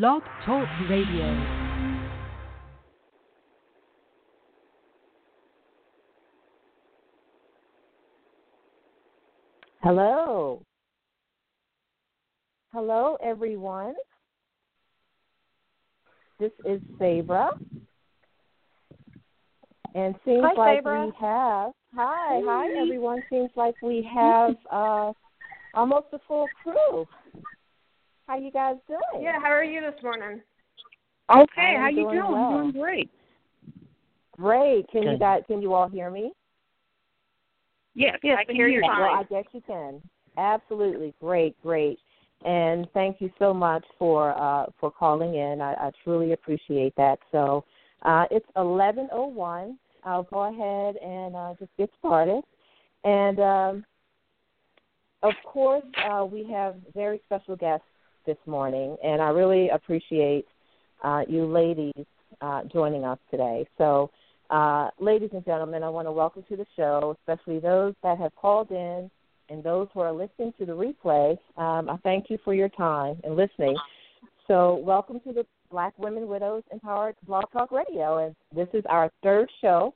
Blog Talk Radio. Hello. Hello, everyone. This is Sabra. And seems hi, like Sabra. we have hi, hi everyone. Seems like we have uh almost a full crew. How you guys doing? Yeah, how are you this morning? Okay, I'm how you doing doing? well. I'm doing great. Great. Can you guys can you all hear me? Yes, Yes, I can hear you you. fine. Well, I guess you can. Absolutely, great, great, and thank you so much for uh, for calling in. I, I truly appreciate that. So uh, it's eleven oh one. I'll go ahead and uh, just get started. And um, of course, uh, we have very special guests this morning, and I really appreciate uh, you ladies uh, joining us today. So. Uh, ladies and gentlemen, I want to welcome to the show, especially those that have called in and those who are listening to the replay. Um, I thank you for your time and listening. So, welcome to the Black Women Widows Empowered Blog Talk Radio. And this is our third show,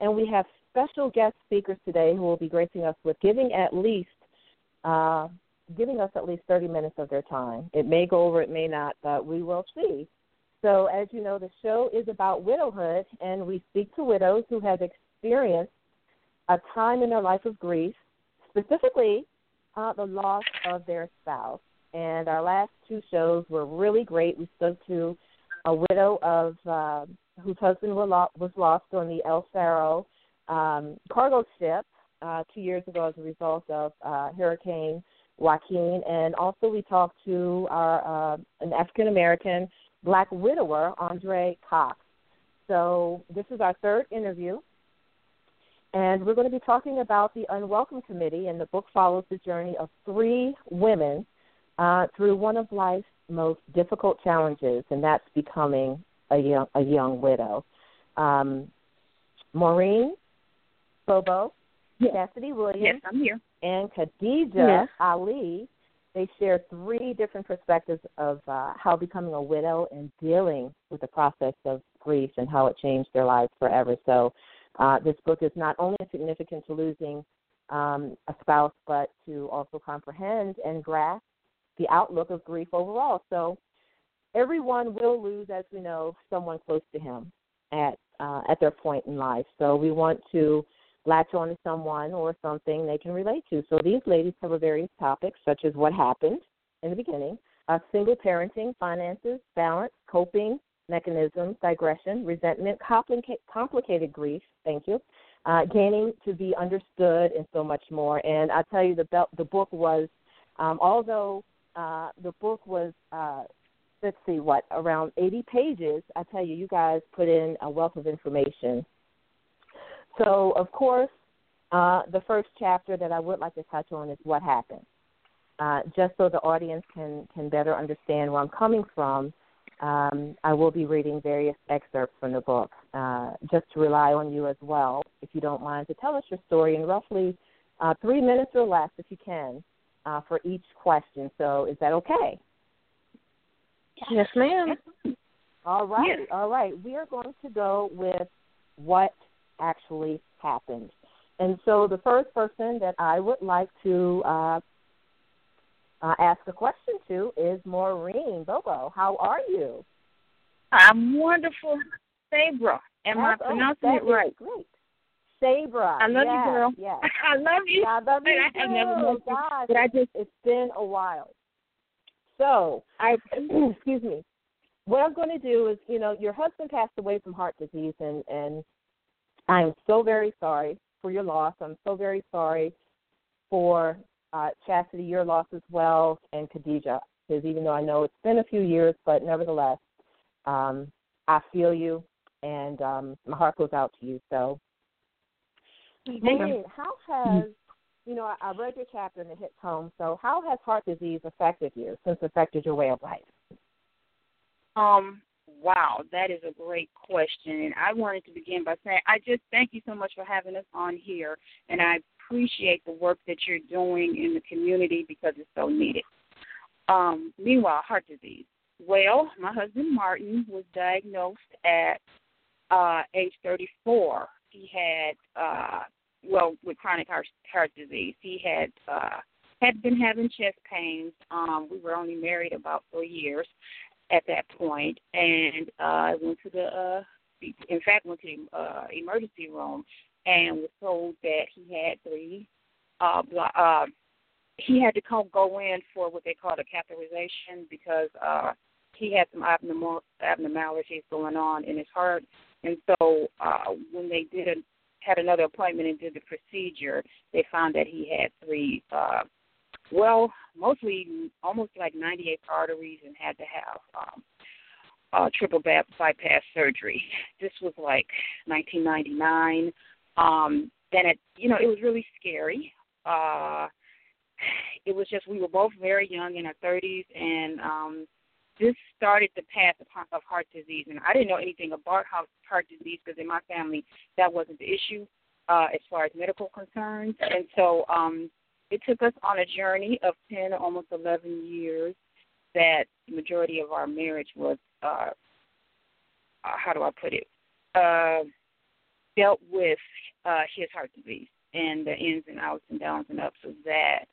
and we have special guest speakers today who will be gracing us with giving at least uh, giving us at least 30 minutes of their time. It may go over, it may not, but we will see. So, as you know, the show is about widowhood, and we speak to widows who have experienced a time in their life of grief, specifically uh, the loss of their spouse. And our last two shows were really great. We spoke to a widow of uh, whose husband was lost on the El Faro um, cargo ship uh, two years ago as a result of uh, Hurricane Joaquin, and also we talked to our uh, an African American black widower, Andre Cox. So this is our third interview, and we're going to be talking about the Unwelcome Committee, and the book follows the journey of three women uh, through one of life's most difficult challenges, and that's becoming a young a young widow. Um, Maureen Bobo, Yes. Chasity Williams, Yes, I'm here. And Khadija Yes. Ali, they share three different perspectives of uh, how becoming a widow and dealing with the process of grief and how it changed their lives forever. So, uh, this book is not only significant to losing um, a spouse, but to also comprehend and grasp the outlook of grief overall. So, everyone will lose, as we know, someone close to him at uh, at their point in life. So, we want to latch on to someone or something they can relate to. So these ladies cover various topics such as what happened in the beginning, uh, single parenting, finances, balance, coping mechanisms, digression, resentment, complica- complicated grief. Thank you. Uh, gaining to be understood and so much more. And I tell you, the bel- the book was, um, although uh, the book was, uh, let's see, what around 80 pages. I tell you, you guys put in a wealth of information so, of course, uh, the first chapter that I would like to touch on is what happened. Uh, just so the audience can, can better understand where I'm coming from, um, I will be reading various excerpts from the book, uh, just to rely on you as well, if you don't mind, to tell us your story in roughly uh, three minutes or less, if you can, uh, for each question. So, is that okay? Yes, ma'am. All right, Yes. all right. We are going to go with what actually happened. And so the first person that I would like to uh, uh, ask a question to is Maureen Bobo. How are you? I'm wonderful, Sabra. Am I That's- oh, pronouncing it right? Great. Sabra. I love you, girl. Yes. I love you. I love you I have never met you, but I just it's been a while. So, I excuse me. What I'm going to do is, you know, your husband passed away from heart disease, and and I am so very sorry for your loss. I'm so very sorry for uh, Chasity, your loss as well, and Khadija, because even though I know it's been a few years, but nevertheless, um, I feel you, and um, my heart goes out to you. So, Maureen, how has you know, I, I read your chapter and it hits home. So, how has heart disease affected you since it affected your way of life? Um, wow, that is a great question. And I wanted to begin by saying I just thank you so much for having us on here. And I appreciate the work that you're doing in the community because it's so needed. Um, meanwhile, heart disease. well, my husband Martin was diagnosed at uh, age 34. He had, uh, well, with chronic heart, heart disease. He had uh, had been having chest pains. Um, we were only married about four years at that point, and uh, went to the, uh, in fact, went to the uh, emergency room and was told that he had three. Uh, uh, he had to come go in for what they call a catheterization because uh, he had some abnormal abnormalities going on in his heart, and so uh, when they did a, had another appointment and did the procedure, they found that he had three. Uh, well, mostly almost like 98 arteries, and had to have um, uh, triple bypass surgery. This was like 1999. Um, then it, you know, it was really scary. Uh, it was just we were both very young in our 30s, and um, this started the path of, of heart disease. And I didn't know anything about heart disease because in my family that wasn't the issue uh, as far as medical concerns. And so um, it took us on a journey of 10, almost 11 years that the majority of our marriage was, uh, uh, how do I put it, uh, dealt with uh, his heart disease and the ins and outs and downs and ups of that.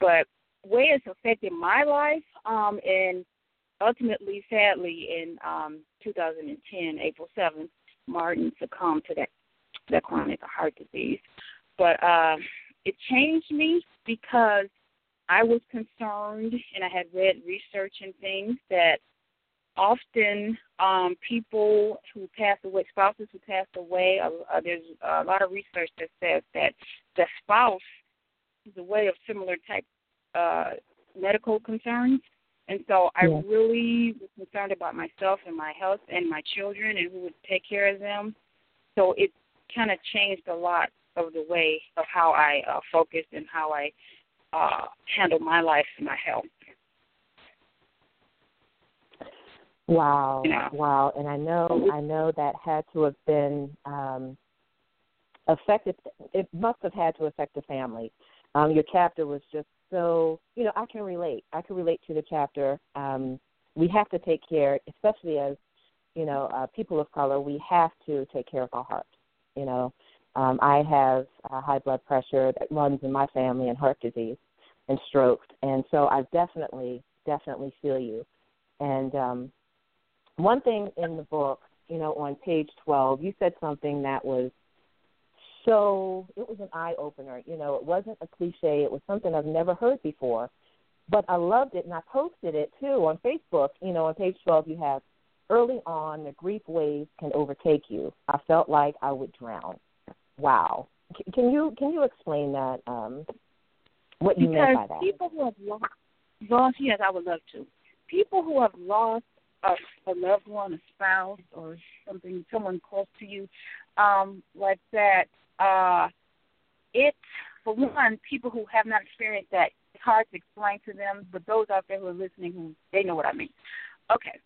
But way it's affected my life, um, and ultimately, sadly, in um, 2010, April 7th, Martin succumbed to that that chronic heart disease. But uh, it changed me because I was concerned, and I had read research and things that often um, people who pass away, spouses who pass away, uh, uh, there's a lot of research that says that the spouse is a way of similar type uh, medical concerns. And so I yeah. really was concerned about myself and my health and my children and who would take care of them. So it kind of changed a lot of the way of how I uh, focused and how I uh, handle my life and my health. Wow, wow, and I know I know that had to have been um, affected. It must have had to affect the family. Um, your chapter was just so you know I can relate. I can relate to the chapter. Um, we have to take care, especially as you know uh, people of color. We have to take care of our heart. You know, um, I have uh, high blood pressure that runs in my family and heart disease and strokes, and so I definitely, definitely feel you. And um, one thing in the book, you know, on page 12, you said something that was so, it was an eye opener. You know, it wasn't a cliche, it was something I've never heard before. But I loved it, and I posted it too on Facebook. You know, on page 12, you have early on, the grief waves can overtake you. I felt like I would drown wow. Can you can you explain that? Um, what you because meant by that? people who have lost, lost, yes, I would love to. People who have lost a, a loved one, a spouse, or something, someone close to you, um, like that. Uh, it, for one, people who have not experienced that, it's hard to explain to them. But those out there who are listening, who they know what I mean. Okay,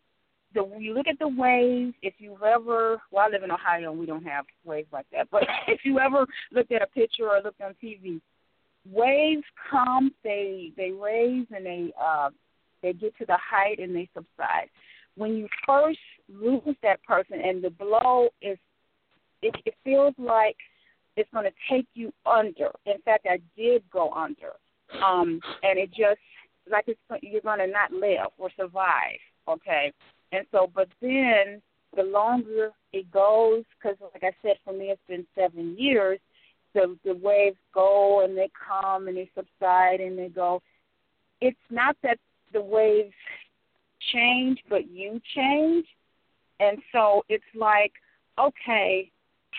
the when you look at the waves, if you've ever well, I live in Ohio and we don't have waves like that, but if you ever looked at a picture or looked on TV, waves come, they they raise and they uh they get to the height and they subside. When you first lose that person and the blow is it, it feels like it's going to take you under. In fact, I did go under, um, and it just like it's you're going to not live or survive. Okay, and so, but then the longer it goes, because like I said, for me it's been seven years. The the waves go and they come and they subside and they go. It's not that the waves change, but you change. And so it's like, okay,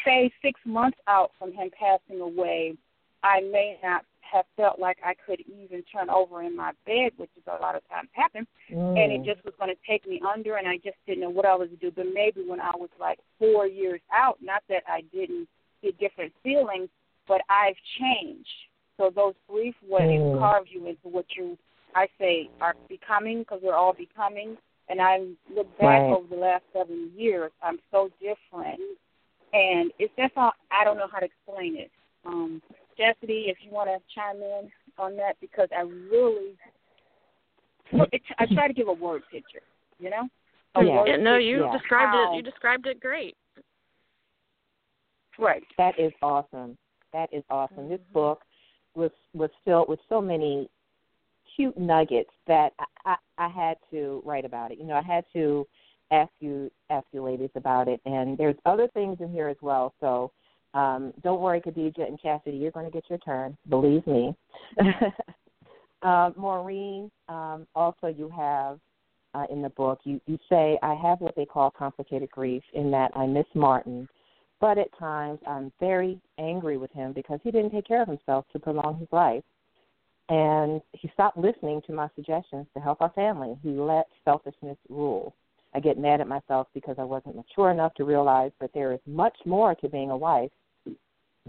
say six months out from him passing away, I may not have felt like I could even turn over in my bed, which is a lot of times happens, mm. and it just was going to take me under, and I just didn't know what I was to do. But maybe when I was like four years out, not that I didn't get different feelings, but I've changed. So those brief waves mm. carve you into what you, I say, are becoming, because we're all becoming. And I look back right. over the last seven years, I'm so different, and it's just all I don't know how to explain it. Um, Chasity, if you want to chime in on that, because I really, I try to give a word picture. You know. Oh, yeah. yeah. No, you yeah. described How- it. You described it great. Right. That is awesome. That is awesome. This Mhm. book was was filled with so many cute nuggets that I, I, I had to write about it. You know, I had to ask you ask you ladies about it, and there's other things in here as well. So um, don't worry, Khadija and Chasity, you're going to get your turn. Believe me. uh, Maureen, um, also you have uh, in the book, you, you say, I have what they call complicated grief in that I miss Martin, but at times I'm very angry with him because he didn't take care of himself to prolong his life. And he stopped listening to my suggestions to help our family. He let selfishness rule. I get mad at myself because I wasn't mature enough to realize that there is much more to being a wife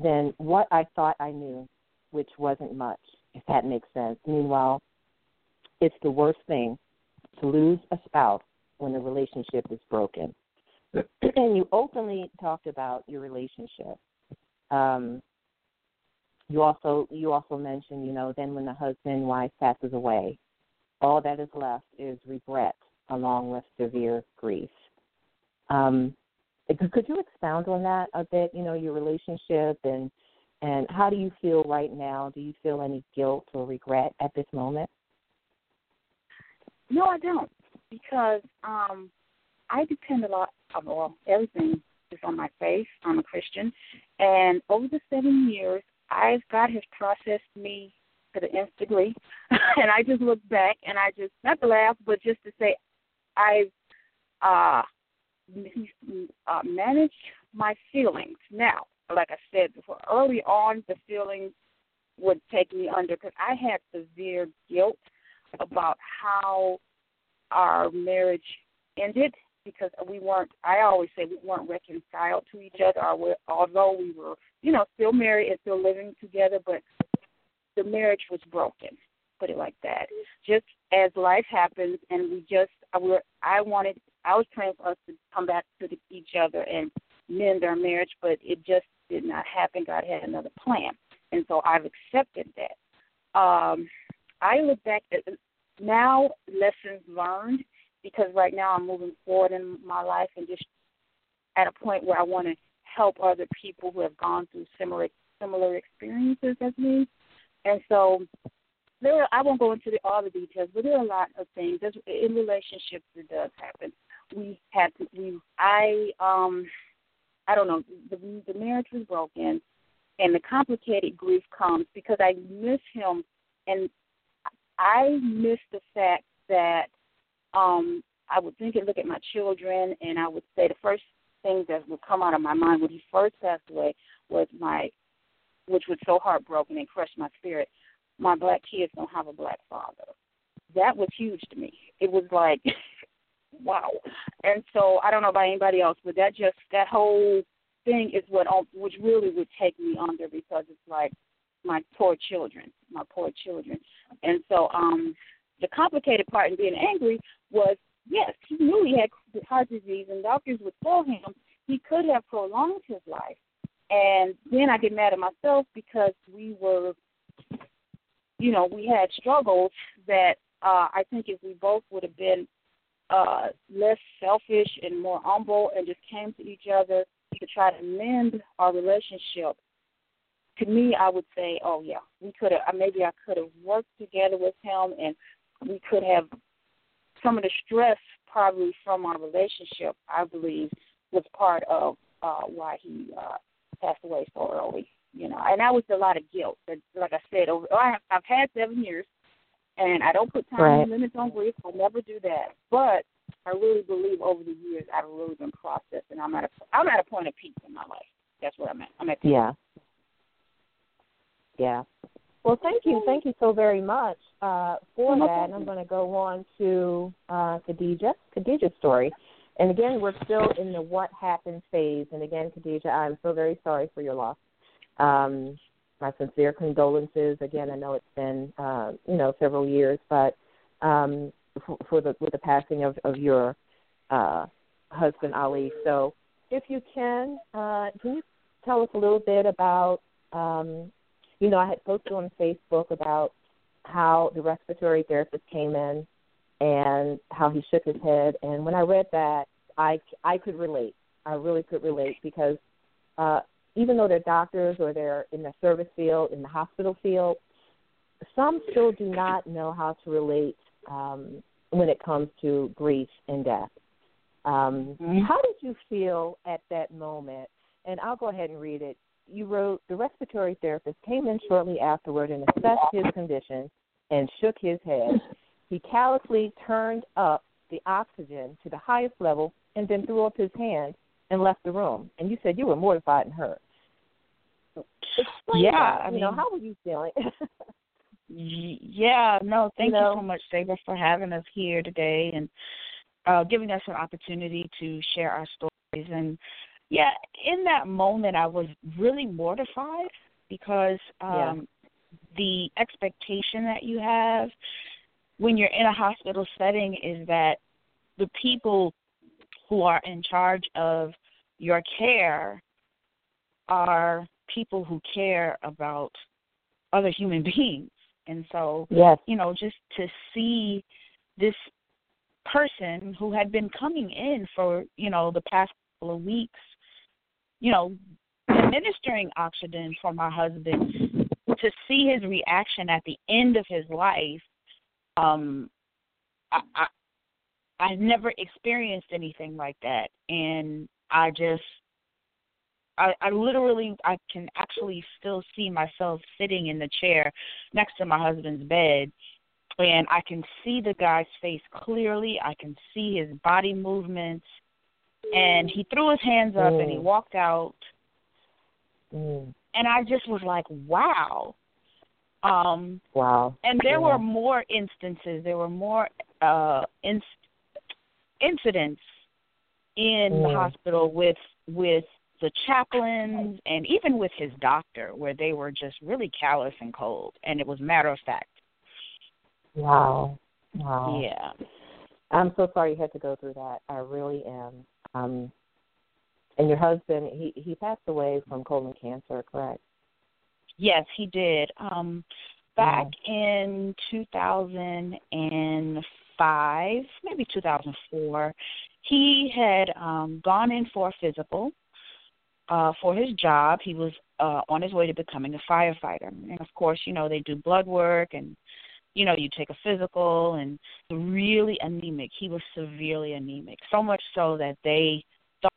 than what I thought I knew, which wasn't much, if that makes sense. Meanwhile, it's the worst thing to lose a spouse when the relationship is broken. and you openly talked about your relationship. Um, you also you also mentioned, you know, then when the husband wife passes away, all that is left is regret along with severe grief. Um, could you expound on that a bit? You know, your relationship and and how do you feel right now? Do you feel any guilt or regret at this moment? No, I don't, because um, I depend a lot. Of, well, everything is on my faith. I'm a Christian, and over the seven years, I've God has processed me to the nth degree, and I just look back and I just not to laugh, but just to say I've uh, uh, managed my feelings. Now, like I said before, early on, the feelings would take me under because I had severe guilt about how our marriage ended because we weren't I always say we weren't reconciled to each other although we were you know still married and still living together but the marriage was broken put it like that just as life happens and we just I were I wanted I was praying for us to come back to the, each other and mend our marriage but it just did not happen God had another plan and so I've accepted that um I look back at now lessons learned because right now I'm moving forward in my life and just at a point where I want to help other people who have gone through similar similar experiences as me. And so there are, I won't go into the, all the details, but there are a lot of things. There's, in relationships it does happen. We had to we I um I don't know, the the marriage was broken and the complicated grief comes because I miss him and I miss the fact that um I would think and look at my children and I would say the first thing that would come out of my mind when he first passed away was my which was so heartbroken and crushed my spirit, my black kids don't have a black father. That was huge to me. It was like wow. And so I don't know about anybody else, but that just that whole thing is what which really would take me under because it's like my poor children, my poor children. And so um the complicated part in being angry was yes, he knew he had heart disease and doctors would tell him he could have prolonged his life. And then I get mad at myself because we were you know, we had struggles that uh I think if we both would have been uh less selfish and more humble and just came to each other to try to mend our relationship, to me, I would say, oh yeah, we could have. Maybe I could have worked together with him, and we could have some of the stress probably from our relationship. I believe was part of uh, why he uh, passed away so early. You know, and that was a lot of guilt. But like I said, over I have, I've had seven years, and I don't put time Right. limits on grief. I'll never do that. But I really believe over the years I've really been processing. I'm at a I'm at a point of peace in my life. That's what I'm at. I'm at peace. Yeah. Yeah. Well, thank you. Thank you so very much uh, for No that. And I'm going to go on to uh, Khadija, Khadija's story. And again, we're still in the what happened phase. And again, Khadija, I'm so very sorry for your loss. Um, my sincere condolences. Again, I know it's been uh, you know several years, but um, for, for the with the passing of of your uh, husband Ali. So, if you can, uh, can you tell us a little bit about um, you know, I had posted on Facebook about how the respiratory therapist came in and how he shook his head. And when I read that, I I could relate. I really could relate because uh, even though they're doctors or they're in the service field, in the hospital field, some still do not know how to relate um, when it comes to grief and death. Um, mm-hmm. How did you feel at that moment? And I'll go ahead and read it. You wrote the respiratory therapist came in shortly afterward and assessed his condition and shook his head. He callously turned up the oxygen to the highest level and then threw up his hand and left the room. And you said you were mortified and hurt. Explain yeah, that. I mean, you know, how were you feeling? yeah, no, thank you, know, you so much, Sabra, for having us here today and uh, giving us an opportunity to share our stories. And yeah, in that moment, I was really mortified because um, yeah. the expectation that you have when you're in a hospital setting is that the people who are in charge of your care are people who care about other human beings. And so, yes. you know, just to see this person who had been coming in for, you know, the past couple of weeks, you know, administering oxygen for my husband, to see his reaction at the end of his life, um, I, I I've never experienced anything like that, and I just I, I literally I can actually still see myself sitting in the chair next to my husband's bed and I can see the guy's face clearly. I can see his body movements. And he threw his hands up mm. and he walked out. Mm. And I just was like, wow. Um wow. And there yeah. were more instances, there were more uh in, incidents in mm. the hospital with with the chaplains and even with his doctor where they were just really callous and cold and it was matter of fact. Wow. Wow. Yeah. I'm so sorry you had to go through that. I really am. Um and your husband he he passed away from colon cancer correct? Yes he did. Um back yeah. in 2005 maybe 2004 he had um gone in for a physical uh, for his job. He was uh, on his way to becoming a firefighter. And of course, you know, they do blood work and, you know, you take a physical and really anemic. He was severely anemic, so much so that they thought.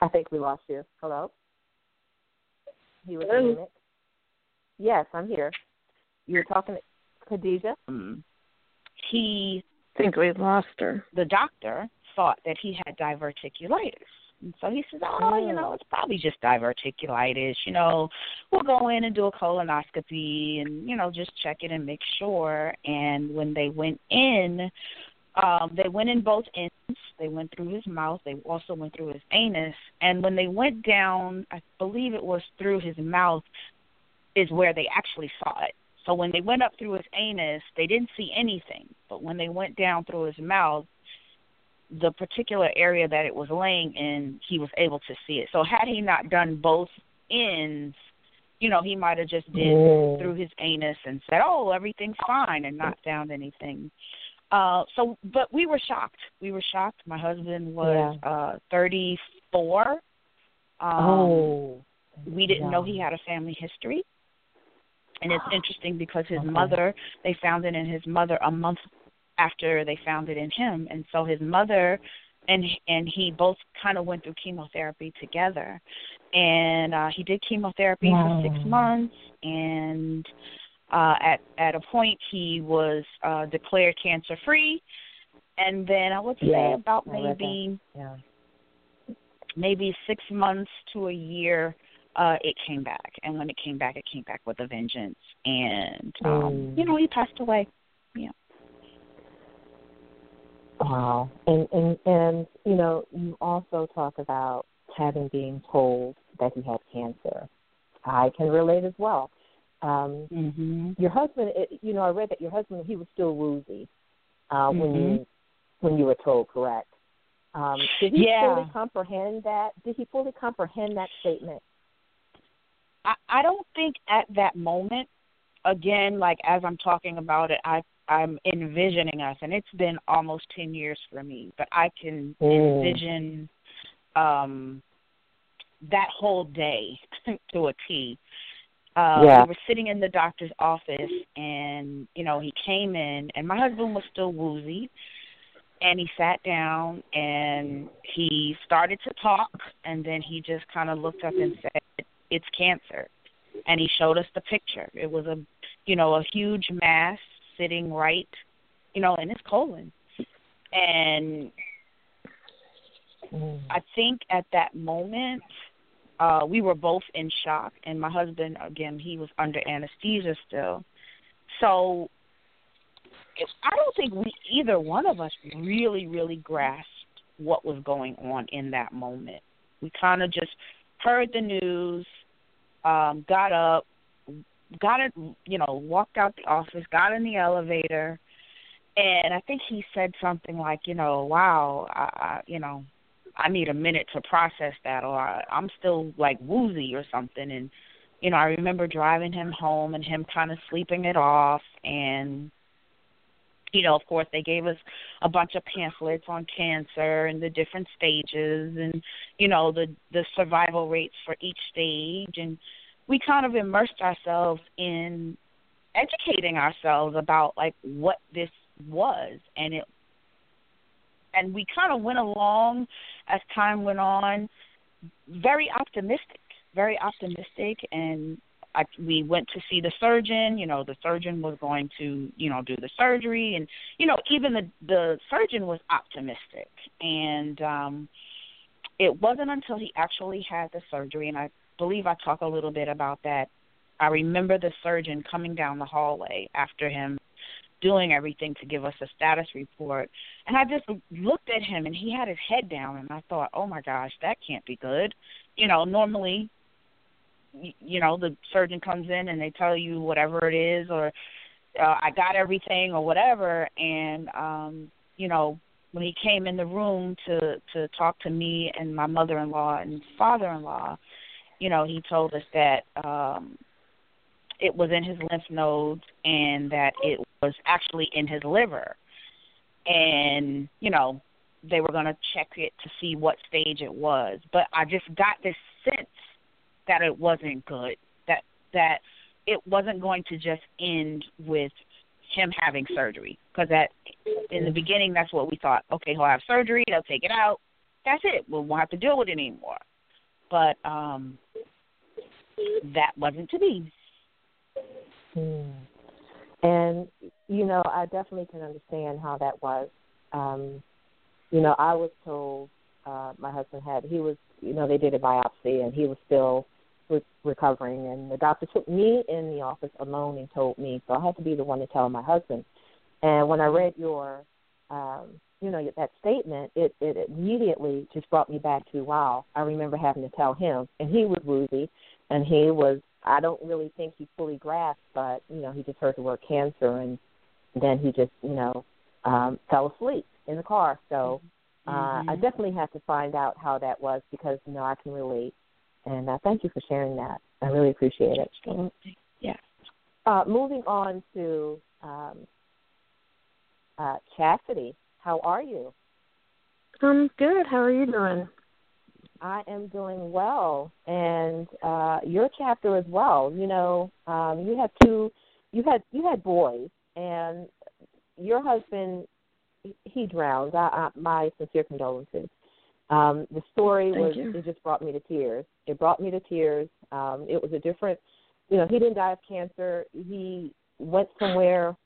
I think we lost you. Hello? He was Hello? anemic. Yes, I'm here. You were talking to Khadija? Um, he I think we lost her. the doctor thought that he had diverticulitis. And so he says, Oh, you know, it's probably just diverticulitis. You know, we'll go in and do a colonoscopy and, you know, just check it and make sure. And when they went in, um, they went in both ends. They went through his mouth. They also went through his anus. And when they went down, I believe it was through his mouth, is where they actually saw it. So when they went up through his anus, they didn't see anything. But when they went down through his mouth, the particular area that it was laying in, he was able to see it. So had he not done both ends, you know, he might have just did Mm. through his anus and said, "Oh, everything's fine," and not found anything. Uh, so, but we were shocked. We were shocked. My husband was Yeah. uh, 34. Um, oh. we didn't yeah. know he had a family history. And it's interesting because his Okay. mother, they found it in his mother a month after they found it in him, and so his mother and and he both kind of went through chemotherapy together, and uh, he did chemotherapy Wow. for six months, and uh, at at a point he was uh, declared cancer free, and then I would say Yes, about I read that. maybe Yeah. maybe six months to a year uh it came back and when it came back it came back with a vengeance and um Mm. you know he passed away yeah Wow. And and and you know, you also talk about having been told that he had cancer. I can relate as well. Um mhm your husband it, you know, I read that your husband he was still woozy uh when Mhm. you when you were told, correct? Um did he Yeah. fully comprehend that? Did he fully comprehend that statement? I, I don't think at that moment, again, like as I'm talking about it, I I'm envisioning us, and it's been almost ten years for me, but I can mm. envision um that whole day to a T. Uh, yeah. We were sitting in the doctor's office, and you know he came in, and my husband was still woozy, and he sat down and he started to talk, and then he just kind of looked up and said, "It's cancer," and he showed us the picture. It was a, you know, a huge mass sitting right, you know, in his colon, and mm. I think at that moment uh, we were both in shock, and my husband, again, he was under anesthesia still. So I don't think we either one of us really, really grasped what was going on in that moment. We kind of just heard the news, um, got up, got it, you know, walked out the office, got in the elevator, and I think he said something like, you know, wow, I, I you know, I need a minute to process that, or I'm still like woozy or something. And you know, I remember driving him home and him kind of sleeping it off. And you know, of course, they gave us a bunch of pamphlets on cancer and the different stages, and you know, the the survival rates for each stage. And we kind of immersed ourselves in educating ourselves about like what this was and it and we kind of went along as time went on, very optimistic, very optimistic, and I, we went to see the surgeon. You know, the surgeon was going to, you know, do the surgery, and you know, even the the surgeon was optimistic. And um, it wasn't until he actually had the surgery, and I believe I talk a little bit about that. I remember the surgeon coming down the hallway after him doing everything to give us a status report. And I just looked at him and he had his head down and I thought, "Oh my gosh, that can't be good." You know, normally you know, the surgeon comes in and they tell you whatever it is or uh, I got everything or whatever and um you know, when he came in the room to to talk to me and my mother-in-law and father-in-law, you know, he told us that um it was in his lymph nodes and that it was actually in his liver. And, you know, they were going to check it to see what stage it was. But I just got this sense that it wasn't good, that that it wasn't going to just end with him having surgery. Because that in the beginning that's what we thought okay he'll have surgery they'll take it out. That's it. We won't have to deal with it anymore. But um that wasn't to be. Hmm. And you know, I definitely can understand how that was. Um, you know, I was told uh, my husband had he was you know they did a biopsy and he was still re- recovering and the doctor took me in the office alone and told me so I had to be the one to tell my husband. And when I read your um, you know that statement, it it immediately just brought me back to wow. I remember having to tell him, and he was woozy, and he was I don't really think he fully grasped, but you know, he just heard the word cancer, and then he just you know um, fell asleep in the car. So uh, mm-hmm. I definitely have to find out how that was because you know I can relate. And uh, thank you for sharing that. I really appreciate it. Absolutely. Yeah. Uh, moving on to um, uh, Chasity. How are you? I'm good. How are you doing? I am doing well, and uh, your chapter as well. You know, um, you have two. You had you had boys, and your husband he drowned. I, I, my sincere condolences. Um, the story Thank was you. it just brought me to tears. It brought me to tears. Um, it was a different, you know, he didn't die of cancer. He went somewhere,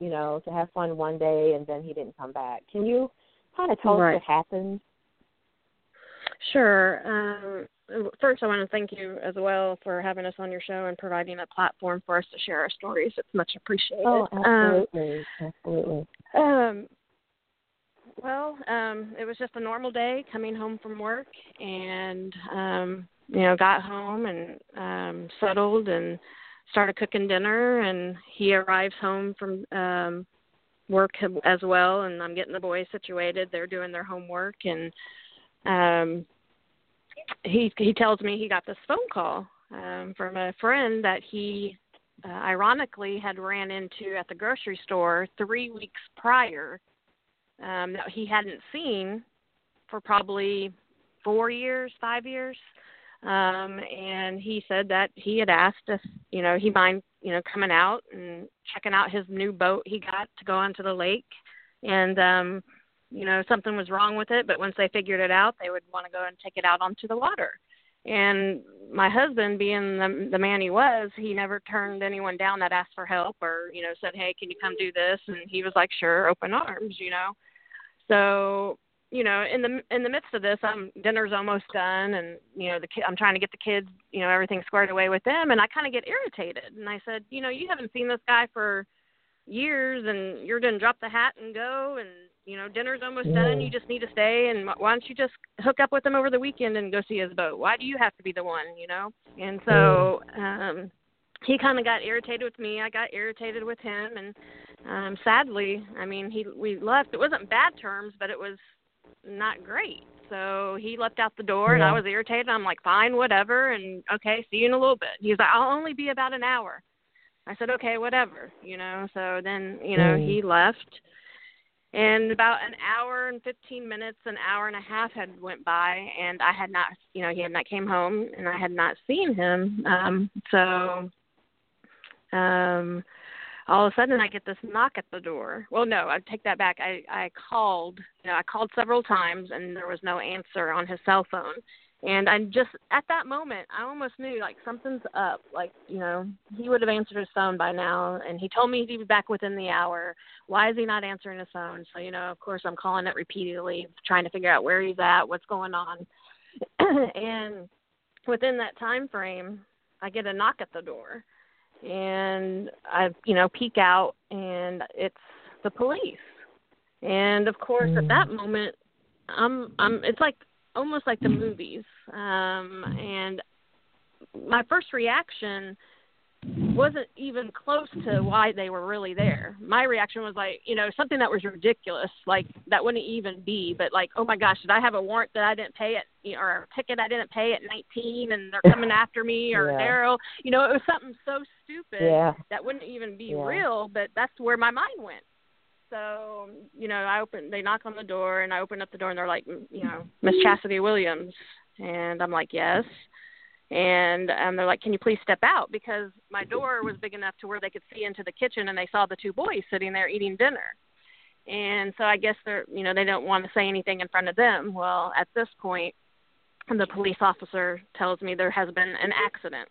you know, to have fun one day, and then he didn't come back. Can you kind of tell right. us what happened? Sure. Um, first, I want to thank you as well for having us on your show and providing a platform for us to share our stories. It's much appreciated. Oh, absolutely, um, absolutely. Um, well, um, it was just a normal day coming home from work, and um, you know, got home and um, settled and started cooking dinner. And he arrives home from um, work as well, and I'm getting the boys situated. They're doing their homework and um he he tells me he got this phone call um, from a friend that he uh, ironically had ran into at the grocery store three weeks prior um, that he hadn't seen for probably four years, five years. Um, and he said that he had asked if, you know, he mind, you know, coming out and checking out his new boat he got to go onto the lake. And, um, you know, something was wrong with it, but once they figured it out, they would want to go and take it out onto the water. And my husband, being the the man he was, he never turned anyone down that asked for help or you know said, "Hey, can you come do this?" And he was like, "Sure, open arms," you know. So you know, in the in the midst of this, I'm dinner's almost done, and you know, the ki- I'm trying to get the kids, you know, everything squared away with them, and I kind of get irritated. And I said, you know, you haven't seen this guy for years, and you're gonna drop the hat and go, and you know, dinner's almost yeah. done. You just need to stay, and why don't you just hook up with him over the weekend and go see his boat? Why do you have to be the one, you know? And so um he kind of got irritated with me. I got irritated with him, and um sadly, I mean, he we left. It wasn't bad terms, but it was not great. So he left out the door, yeah. and I was irritated. I'm like, fine, whatever, and okay, see you in a little bit. He's like, I'll only be about an hour. I said, okay, whatever, you know. So then, you know, mm. he left and about an hour and 15 minutes an hour and a half had went by and i had not you know he had not came home and i had not seen him um so um all of a sudden i get this knock at the door well no i take that back i i called you know i called several times and there was no answer on his cell phone and I just at that moment I almost knew like something's up. Like you know he would have answered his phone by now, and he told me he'd be back within the hour. Why is he not answering his phone? So you know of course I'm calling it repeatedly, trying to figure out where he's at, what's going on, and within that time frame I get a knock at the door, and I you know peek out and it's the police, and of course mm. at that moment I'm I'm it's like almost like the movies. Um, and my first reaction wasn't even close to why they were really there. My reaction was like, you know, something that was ridiculous, like that wouldn't even be, but like, oh my gosh, did I have a warrant that I didn't pay it, or a ticket I didn't pay at 19, and they're coming after me, or yeah. Daryl, you know, it was something so stupid yeah. that wouldn't even be yeah. real, but that's where my mind went so you know i open they knock on the door and i open up the door and they're like you know miss chasity williams and i'm like yes and um they're like can you please step out because my door was big enough to where they could see into the kitchen and they saw the two boys sitting there eating dinner and so i guess they're you know they don't want to say anything in front of them well at this point the police officer tells me there has been an accident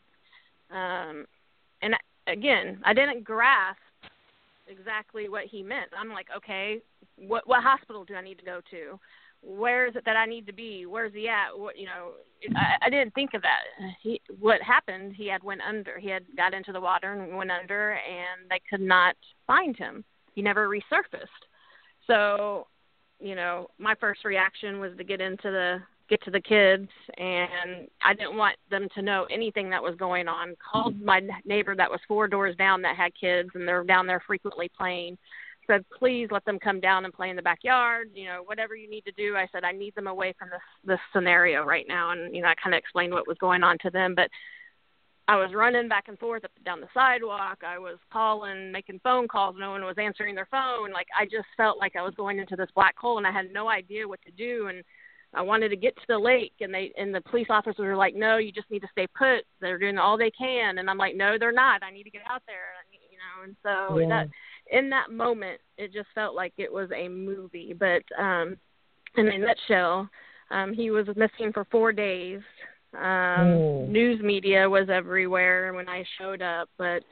um and again i didn't grasp exactly what he meant. I'm like, okay, what what hospital do I need to go to? Where is it that I need to be? Where's he at? What you know? I, I didn't think of that. He what happened? He had went under. He had got into the water and went under, and they could not find him. He never resurfaced. So, you know, my first reaction was to get into the get to the kids and I didn't want them to know anything that was going on. Called my neighbor that was four doors down that had kids and they're down there frequently playing. Said, please let them come down and play in the backyard. You know, whatever you need to do. I said, I need them away from this this scenario right now. And you know, I kind of explained what was going on to them, but I was running back and forth up down the sidewalk. I was calling, making phone calls. No one was answering their phone. Like I just felt like I was going into this black hole, and I had no idea what to do. And I wanted to get to the lake and they and the police officers were like, No, you just need to stay put. They're doing all they can and I'm like, No, they're not. I need to get out there you know, and so yeah. that in that moment it just felt like it was a movie. But um in a nutshell, um he was missing for four days. Um mm. news media was everywhere when I showed up, but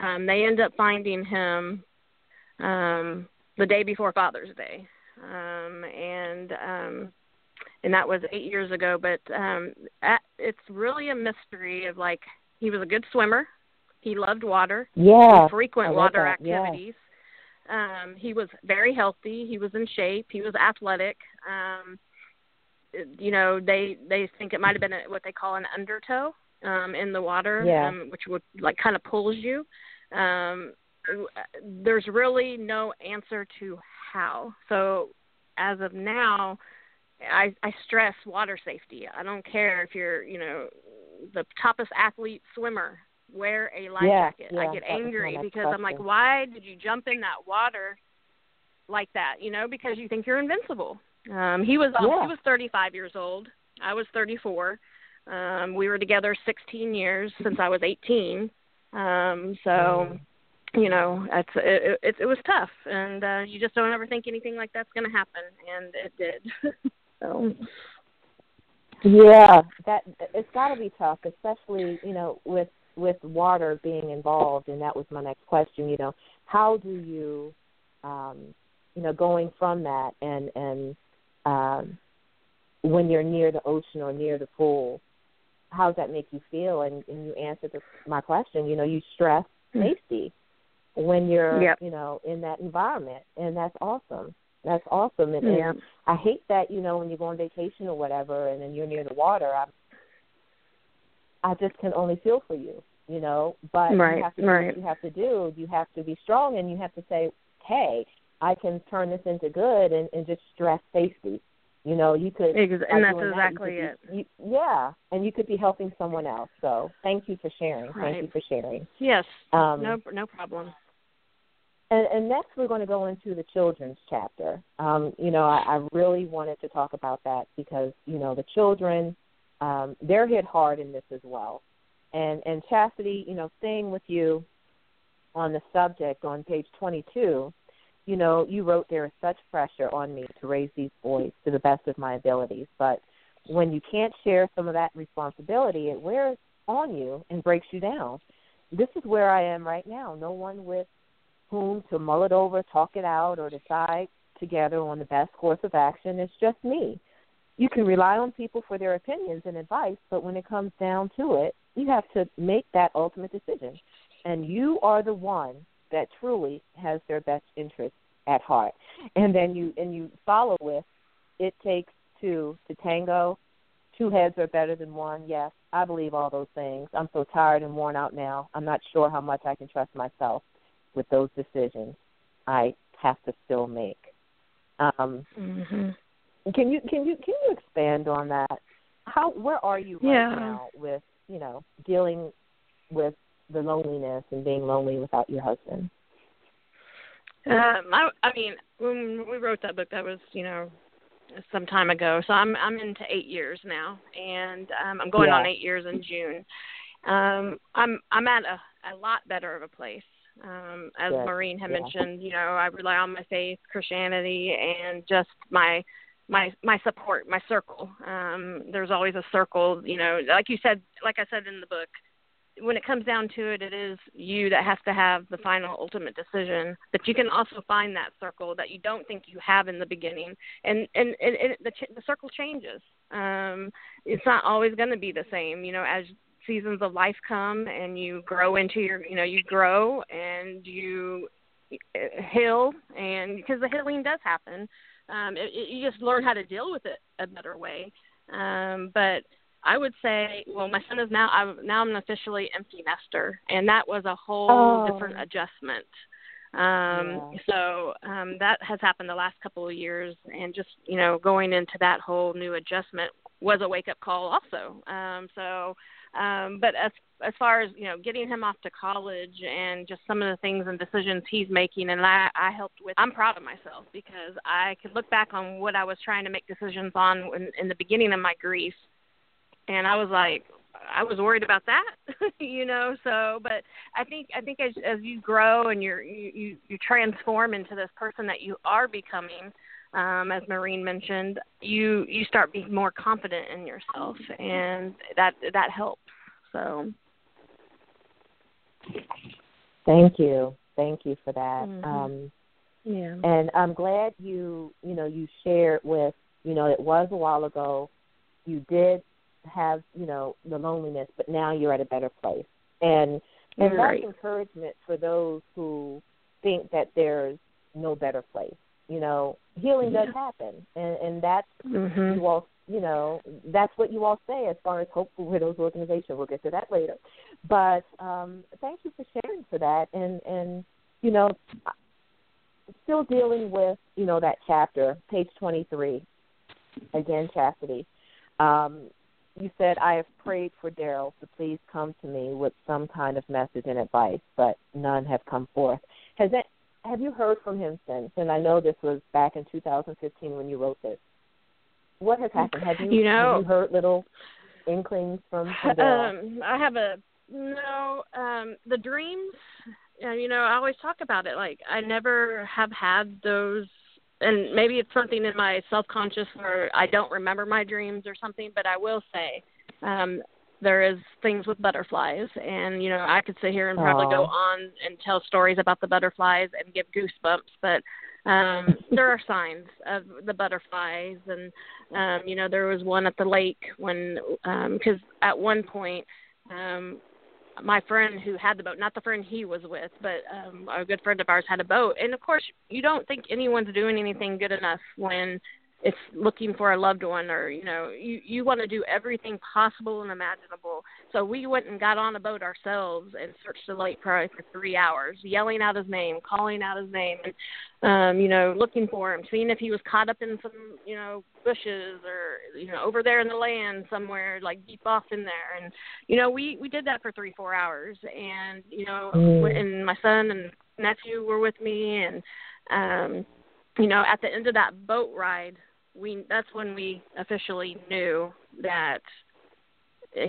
um they end up finding him um the day before Father's Day. Um and um and that was eight years ago. But um, at, it's really a mystery of like he was a good swimmer. He loved water. Yeah. Frequent water that. activities. Um, he was very healthy. He was in shape. He was athletic. Um, you know, they they think it might have been a, what they call an undertow um, in the water, yeah. um, which would like kind of pulls you. Um, there's really no answer to how. So as of now, I I stress water safety. I don't care if you're, you know, the toppest athlete swimmer wear a life yeah, jacket. Yeah, I get angry because I'm like, why did you jump in that water like that? You know, because you think you're invincible. Um, he was yeah. he was 35 years old. I was 34. Um, we were together 16 years since I was 18. Um, so, mm. you know, it's it, it, it was tough, and uh, you just don't ever think anything like that's going to happen, and it did. so. Yeah, that it's got to be tough, especially you know with with water being involved, and that was my next question. You know, how do you, um, you know, going from that and and um, when you're near the ocean or near the pool, how does that make you feel? And, and you answered the, my question. You know, you stress mm-hmm. safety when you're, yep. you know, in that environment, and that's awesome. That's awesome. And, yeah. and I hate that, you know, when you go on vacation or whatever, and then you're near the water. I, I just can only feel for you, you know. But right, you have to do right. what you have to do. You have to be strong, and you have to say, hey, I can turn this into good, and, and just stress safety you know, you could, and that's exactly that, it. you, yeah, and you could be helping someone else. So, thank you for sharing. Right. Thank you for sharing. Yes. Um, no, no problem. And, and next, we're going to go into the children's chapter. Um, you know, I, I really wanted to talk about that because you know the children, um, they're hit hard in this as well. And and Chasity, you know, staying with you on the subject on page 22 you know, you wrote there is such pressure on me to raise these boys to the best of my abilities. But when you can't share some of that responsibility, it wears on you and breaks you down. This is where I am right now. No one with whom to mull it over, talk it out, or decide together on the best course of action. It's just me. You can rely on people for their opinions and advice, but when it comes down to it, you have to make that ultimate decision. And you are the one that truly has their best interest at heart. And then you and you follow with it takes two to tango. Two heads are better than one. Yes, I believe all those things. I'm so tired and worn out now. I'm not sure how much I can trust myself with those decisions I have to still make. Um, mm-hmm. Can you can you can you expand on that? How where are you right yeah. now with you know dealing with the loneliness and being lonely without your husband? Um, I, I mean, when we wrote that book, that was you know some time ago. So I'm I'm into eight years now, and um, I'm going yeah. on eight years in June. Um, I'm I'm at a a lot better of a place. Um, as Good. Maureen had yeah. mentioned, you know, I rely on my faith, Christianity, and just my my my support, my circle. Um, there's always a circle, you know, like you said, like I said in the book, when it comes down to it, it is you that has to have the final ultimate decision. But you can also find that circle that you don't think you have in the beginning, and and, and, and the the circle changes. Um, it's not always going to be the same. You know, as seasons of life come and you grow into your, you know, you grow and you heal, and because the healing does happen, um, it, it, you just learn how to deal with it a better way. Um, but I would say, well, my son is now. I'm now I'm an officially empty nester, and that was a whole oh. different adjustment. Um, yeah. So um, that has happened the last couple of years, and just you know going into that whole new adjustment was a wake up call also. Um, so, um, but as as far as you know, getting him off to college and just some of the things and decisions he's making, and I, I helped with. I'm proud of myself because I could look back on what I was trying to make decisions on in, in the beginning of my grief and I was like, I was worried about that, you know. So, but I think I think as as you grow and you're you you, you transform into this person that you are becoming, um, as Maureen mentioned, you you start being more confident in yourself, and that that helps. So. Thank you, thank you for that. Mm-hmm. Um, yeah. And I'm glad you you know you shared with you know it was a while ago. You did have you know the loneliness, but now you're at a better place, and and right. that's encouragement for those who think that there's no better place. You know, healing yeah. does happen, and and that's mm-hmm. you all you know that's what you all say as far as Hopeful Widows organization. We'll get to that later, but um, thank you for sharing for that, and and you know, still dealing with you know that chapter, page twenty three, again chasity. Um, you said I have prayed for Daryl to please come to me with some kind of message and advice, but none have come forth. Has that have you heard from him since? And I know this was back in 2015 when you wrote this. What has happened? Have you, you know, have you heard little inklings from, from? Um, I have a no. Um, the dreams. You know, I always talk about it. Like I never have had those and maybe it's something in my self-conscious where I don't remember my dreams or something, but I will say um there is things with butterflies and you know I could sit here and probably Aww. go on and tell stories about the butterflies and give goosebumps, but um there are signs of the butterflies and um you know there was one at the lake when um cuz at one point um my friend who had the boat, not the friend he was with, but um a good friend of ours had a boat. And of course, you don't think anyone's doing anything good enough when it's looking for a loved one or you know you you want to do everything possible and imaginable. So we went and got on a boat ourselves and searched the lake probably for three hours yelling out his name calling out his name and um you know looking for him seeing if he was caught up in some you know bushes or you know over there in the land somewhere like deep off in there. And you know we we did that for three four hours. And you know Mm. and my son and nephew were with me. And um you know at the end of that boat ride we that's when we officially knew that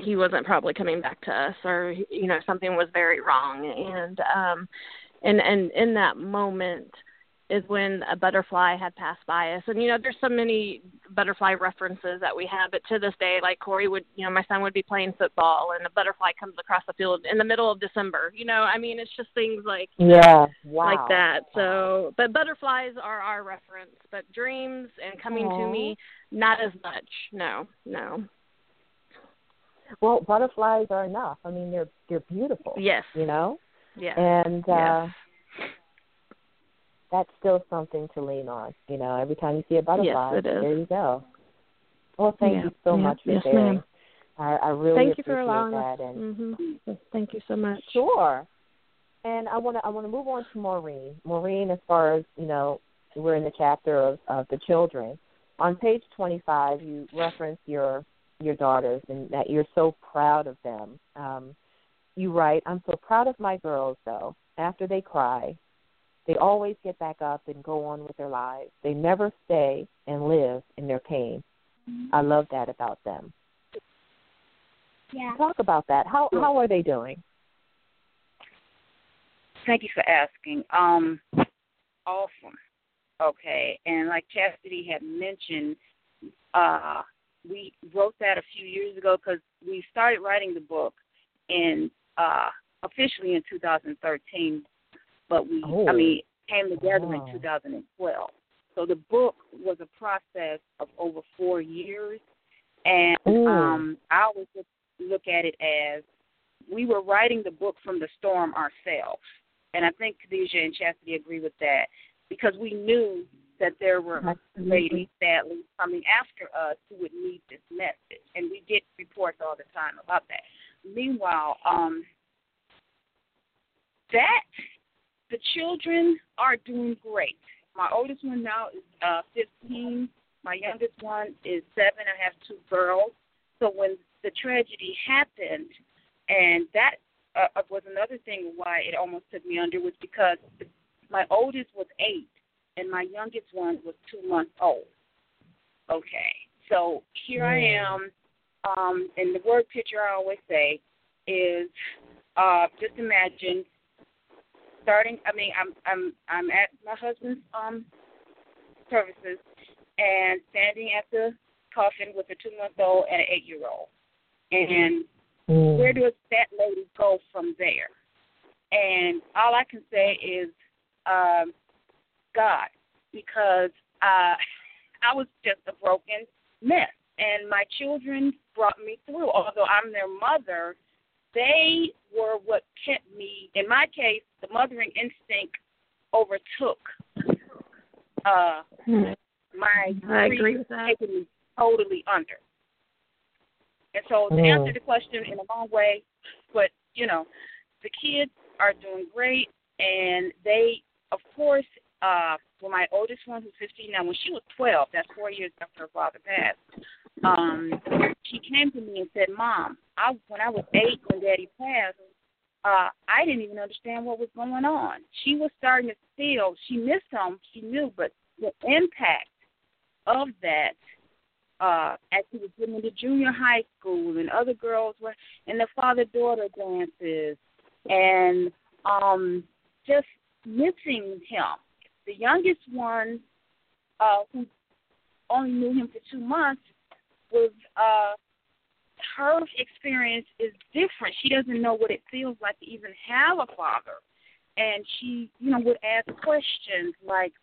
he wasn't probably coming back to us or you know something was very wrong. And um and and in that moment is when a butterfly had passed by us and you know there's so many butterfly references that we have but to this day like corey would you know my son would be playing football and a butterfly comes across the field in the middle of december you know i mean it's just things like Yeah, wow. like that. So, but butterflies are our reference, but dreams and coming Aw. to me, not as much. No, no. Well, butterflies are enough. I mean, they're they're beautiful. Yes. You know, Yes. and uh yes. That's still something to lean on. You know, every time you see a butterfly, is. there you go. Well, thank Yeah, you so yeah, much for yes, sharing. ma'am. I, I really Thank you for allowing that. us. And hmm Thank you so much. Sure. And I want to I want to move on to Maureen. Maureen, as far as you know, we're in the chapter of, of the children. On page 25, you reference your your daughters and that you're so proud of them. Um, you write, "I'm so proud of my girls, though. After they cry, they always get back up and go on with their lives. They never stay and live in their pain. I love that about them. Yeah. Talk about that. How how are they doing? Thank you for asking. Um, awesome. Okay, and like Chasity had mentioned, uh, we wrote that a few years ago because we started writing the book in uh, officially in 2013, but we, Oh. I mean, came together Wow. in 2012. So the book was a process of over four years, and Ooh. um, I always look, look at it as we were writing the book from the storm ourselves. And I think Khadija and Chasity agree with that because we knew that there were ladies, sadly, coming after us who would need this message. And we get reports all the time about that. Meanwhile, um, that the children are doing great. My oldest one now is uh, 15. My youngest one is seven. I have two girls. So when the tragedy happened, and that uh, was another thing why it almost took me under was because my oldest was eight and my youngest one was two months old. Okay, so here I am, um, and the word picture I always say is uh, just imagine starting. I mean, I'm I'm I'm at my husband's um services and standing at the coffin with a two month old and an eight year old, and Mm. where does that lady go from there? And all I can say is um, God, because uh, I was just a broken mess, and my children brought me through. Although I'm their mother, they were what kept me. In my case, the mothering instinct overtook uh, my I agree with that. taking me totally under. And so to Mm. answer the question in a long way, but you know, the kids are doing great, and they, of course, uh, well, my oldest one who's 15 now, when she was 12, that's four years after her father passed. Um, she came to me and said, "Mom, I when I was eight when Daddy passed, uh, I didn't even understand what was going on. She was starting to feel she missed him. She knew, but the impact of that uh as she was getting into junior high school and other girls were in the father daughter dances and um just missing him. The youngest one, uh, who only knew him for two months, was uh her experience is different. She doesn't know what it feels like to even have a father. And she, you know, would ask questions like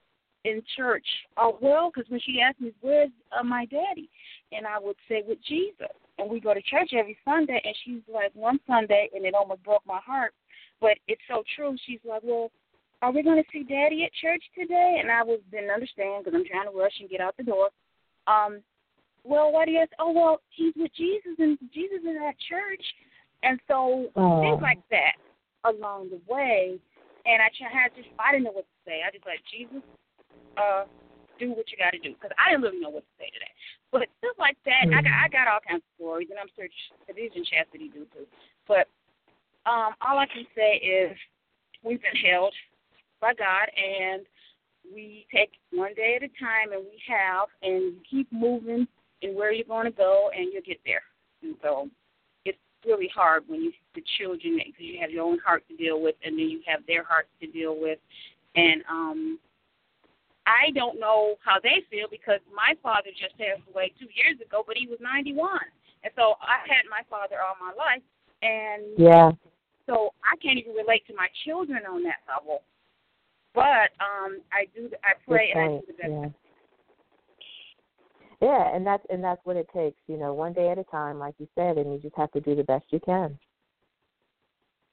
in church, oh, well, because when she asked me, where's uh, my daddy? And I would say, with Jesus. And we go to church every Sunday, and she's like, one Sunday, and it almost broke my heart. But it's so true. She's like, well, are we going to see daddy at church today? And I was didn't understand because I'm trying to rush and get out the door. Um, well, what is? Oh, well, he's with Jesus, and Jesus is at church, and so oh. things like that along the way. And I had just I didn't know what to say. I just like Jesus, uh, do what you got to do because I didn't really know what to say to that. But stuff like that, mm-hmm. I got I got all kinds of stories, and I'm sure Khadija and Chasity do too. But um, all I can say is we've been held by God, and we take one day at a time, and we have, and keep moving and where you're going to go, and you'll get there. And so it's really hard when you the children because you have your own heart to deal with, and then you have their hearts to deal with, and um. I don't know how they feel because my father just passed away two years ago, but he was 91, and so I had my father all my life, and yeah, so I can't even relate to my children on that level. But um, I do. I pray and I do the best. Yeah. Yeah, and that's and that's what it takes, you know, one day at a time, like you said, and you just have to do the best you can.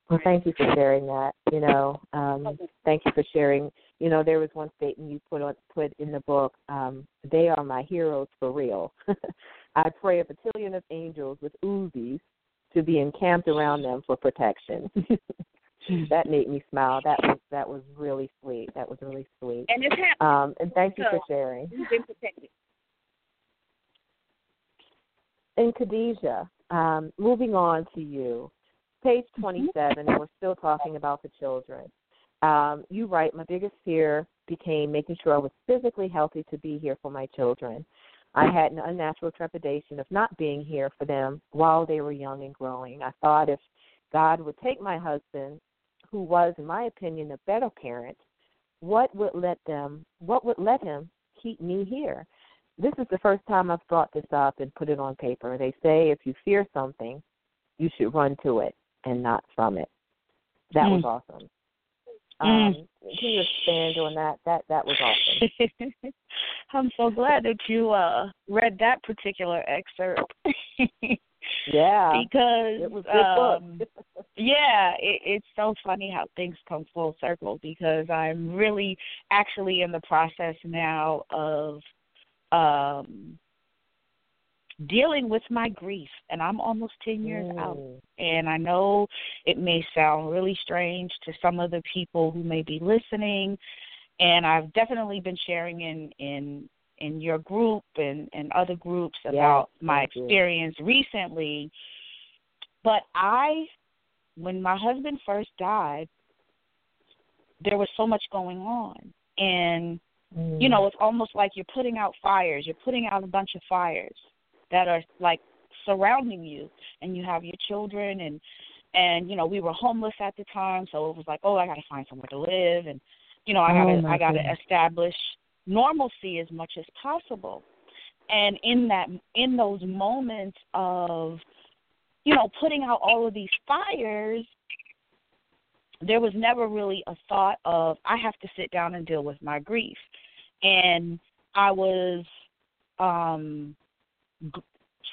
Well, thank you for sharing that. You know, um, thank you for sharing. You know, there was one statement you put on put in the book. Um, they are my heroes for real. I pray a battalion of angels with Uzis to be encamped around them for protection. that made me smile. That was that was really sweet. That was really sweet. And it's happening. Um, and thank you for sharing. You've been protected and Khadija, um, moving on to you, page mm-hmm. 27, and we're still talking about the children. Um, you write, my biggest fear became making sure I was physically healthy to be here for my children. I had an unnatural trepidation of not being here for them while they were young and growing. I thought if God would take my husband, who was, in my opinion, a better parent, what would let them, what would let him keep me here? This is the first time I've brought this up and put it on paper. They say if you fear something, you should run to it and not from it. That mm. was awesome. Mm. Um, can you expand on that? That that was awesome. I'm so glad that you uh read that particular excerpt. yeah, because it was um, yeah, it, it's so funny how things come full circle. Because I'm really actually in the process now of um dealing with my grief and I'm almost 10 years mm. out and I know it may sound really strange to some of the people who may be listening and I've definitely been sharing in in in your group and and other groups about yeah, my experience you. recently but I when my husband first died there was so much going on and Mm. You know, it's almost like you're putting out fires. You're putting out a bunch of fires that are like surrounding you, and you have your children and and you know we were homeless at the time, so it was like, oh, I got to find somewhere to live, and you know I got to oh I got to establish normalcy as much as possible. And in that in those moments of you know putting out all of these fires there was never really a thought of I have to sit down and deal with my grief. And I was um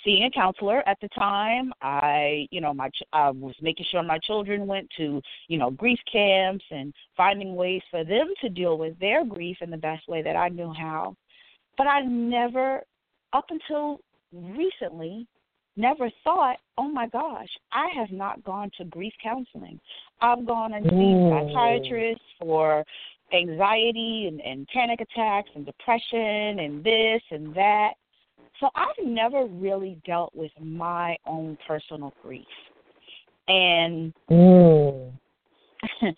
seeing a counselor at the time. I, you know, my I was making sure my children went to, you know, grief camps and finding ways for them to deal with their grief in the best way that I knew how. But I never up until recently never thought, oh my gosh, I have not gone to grief counseling. I've gone and seen psychiatrists for anxiety and, and panic attacks and depression and this and that So I've never really dealt with my own personal grief. And mm.